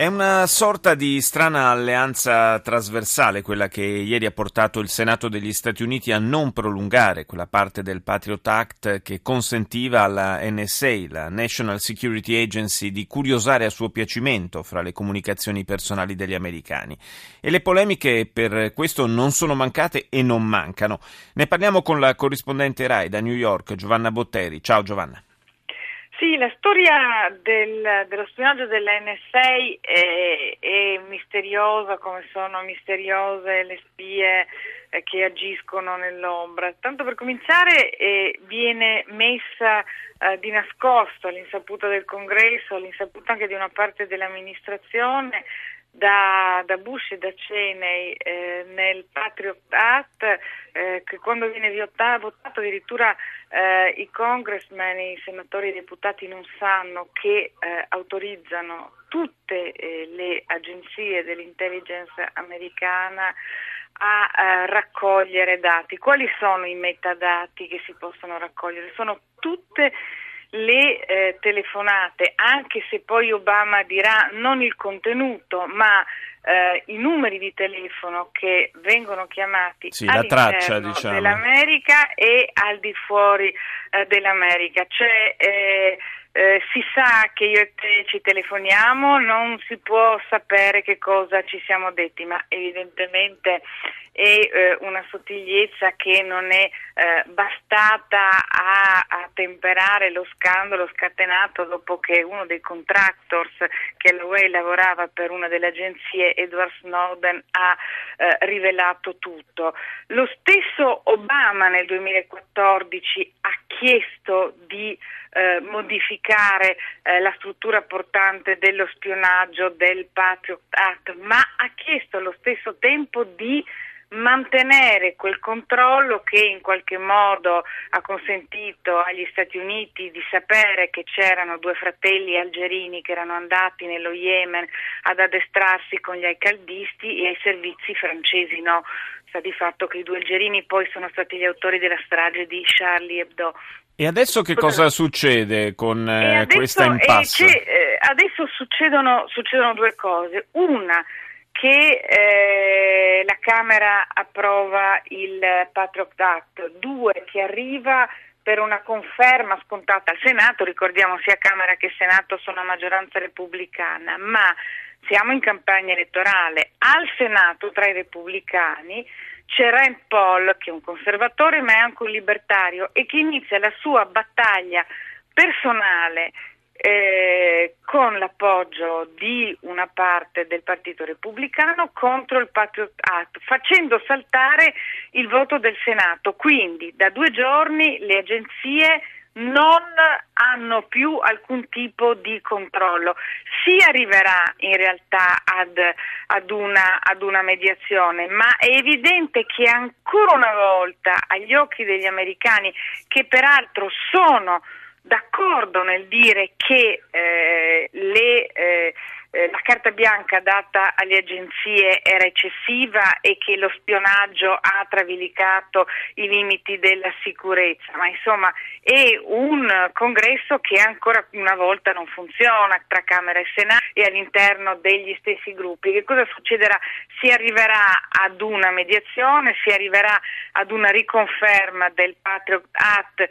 È una sorta di strana alleanza trasversale quella che ieri ha portato il Senato degli Stati Uniti a non prolungare quella parte del Patriot Act che consentiva alla NSA, la National Security Agency, di curiosare a suo piacimento fra le comunicazioni personali degli americani. E le polemiche per questo non sono mancate e non mancano. Ne parliamo con la corrispondente RAI da New York, Giovanna Botteri. Ciao Giovanna. Sì, la storia del, dello spionaggio dell'NSA è, è, misteriosa come sono misteriose le spie eh, che agiscono nell'ombra. Tanto per cominciare eh, viene messa eh, di nascosto all'insaputa del Congresso, all'insaputa anche di una parte dell'amministrazione da, da, Bush e da Cheney eh, nel Patriot Act eh, che quando viene votato, addirittura eh, i congressmen, i senatori e i deputati non sanno che eh, autorizzano tutte eh, le agenzie dell'intelligence americana a eh, raccogliere dati. Quali sono i metadati che si possono raccogliere? Sono tutte le eh, telefonate, anche se poi Obama dirà non il contenuto, ma eh, i numeri di telefono che vengono chiamati sì, traccia, diciamo. dell'America e al di fuori eh, dell'America. Cioè, eh, eh, si sa che io e te ci telefoniamo, non si può sapere che cosa ci siamo detti, ma evidentemente è eh, una sottigliezza che non è eh, bastata a, a, temperare lo scandalo scatenato dopo che uno dei contractors che alla UE lavorava per una delle agenzie, Edward Snowden, ha eh, rivelato tutto. Lo stesso Obama nel 2014 ha chiesto di eh, modificare eh, la struttura portante dello spionaggio del Patriot Act, ma ha chiesto allo stesso tempo di mantenere quel controllo che in qualche modo ha consentito agli Stati Uniti di sapere che c'erano due fratelli algerini che erano andati nello Yemen ad addestrarsi con gli alcaldisti e ai servizi francesi no. Sta di fatto che i due algerini poi sono stati gli autori della strage di Charlie Hebdo. E adesso che cosa succede con eh, questa impasse? Eh, adesso succedono, succedono, due cose. Una, che eh, la Camera approva il Patriot Act. Due, che arriva per una conferma scontata al Senato. Ricordiamo sia Camera che Senato sono a maggioranza repubblicana, ma siamo in campagna elettorale. Al Senato, tra i repubblicani, c'è Rand Paul, che è un conservatore ma è anche un libertario e che inizia la sua battaglia personale eh, con l'appoggio di una parte del Partito Repubblicano contro il Patriot Act, facendo saltare il voto del Senato. Quindi da due giorni le agenzie non hanno più alcun tipo di controllo. Si arriverà in realtà ad, ad, una, ad, una, mediazione, ma è evidente che ancora una volta agli occhi degli americani, che peraltro sono d'accordo nel dire che eh, le eh, la carta bianca data alle agenzie era eccessiva e che lo spionaggio ha travalicato i limiti della sicurezza, ma insomma è un congresso che ancora una volta non funziona tra Camera e Senato e all'interno degli stessi gruppi. Che cosa succederà? Si arriverà ad una mediazione, si arriverà ad una riconferma del Patriot Act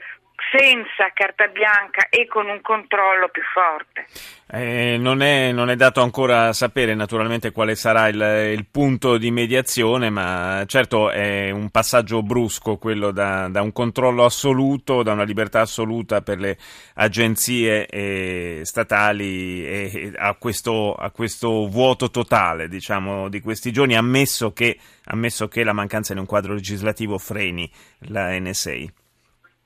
senza carta bianca e con un controllo più forte. Eh, non, è, non, è, dato ancora sapere naturalmente quale sarà il, il, punto di mediazione, ma certo è un passaggio brusco quello da, da un controllo assoluto, da una libertà assoluta per le agenzie eh, statali e a questo, a questo, vuoto totale diciamo, di questi giorni, ammesso che, ammesso che la mancanza di un quadro legislativo freni la NSA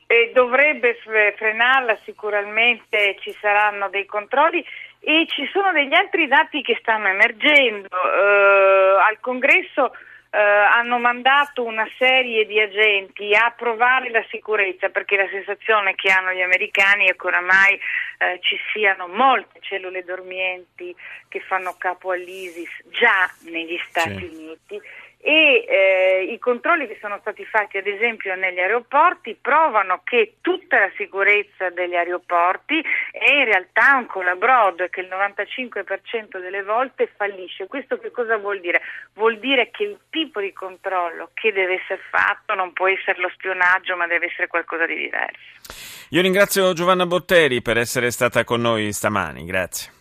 e dovrebbe frenarla sicuramente, ci saranno dei controlli e ci sono degli altri dati che stanno emergendo. Uh, al congresso eh, hanno mandato una serie di agenti a provare la sicurezza perché la sensazione che hanno gli americani è che oramai eh, ci siano molte cellule dormienti che fanno capo all'ISIS già negli Stati sì. Uniti e eh, i controlli che sono stati fatti ad esempio negli aeroporti provano che tutta la sicurezza degli aeroporti è in realtà un colabrodo e che il 95% delle volte fallisce. Questo che cosa vuol dire? Vuol dire che il tipo di controllo che deve essere fatto non può essere lo spionaggio ma deve essere qualcosa di diverso. Io ringrazio Giovanna Botteri per essere stata con noi stamani, grazie.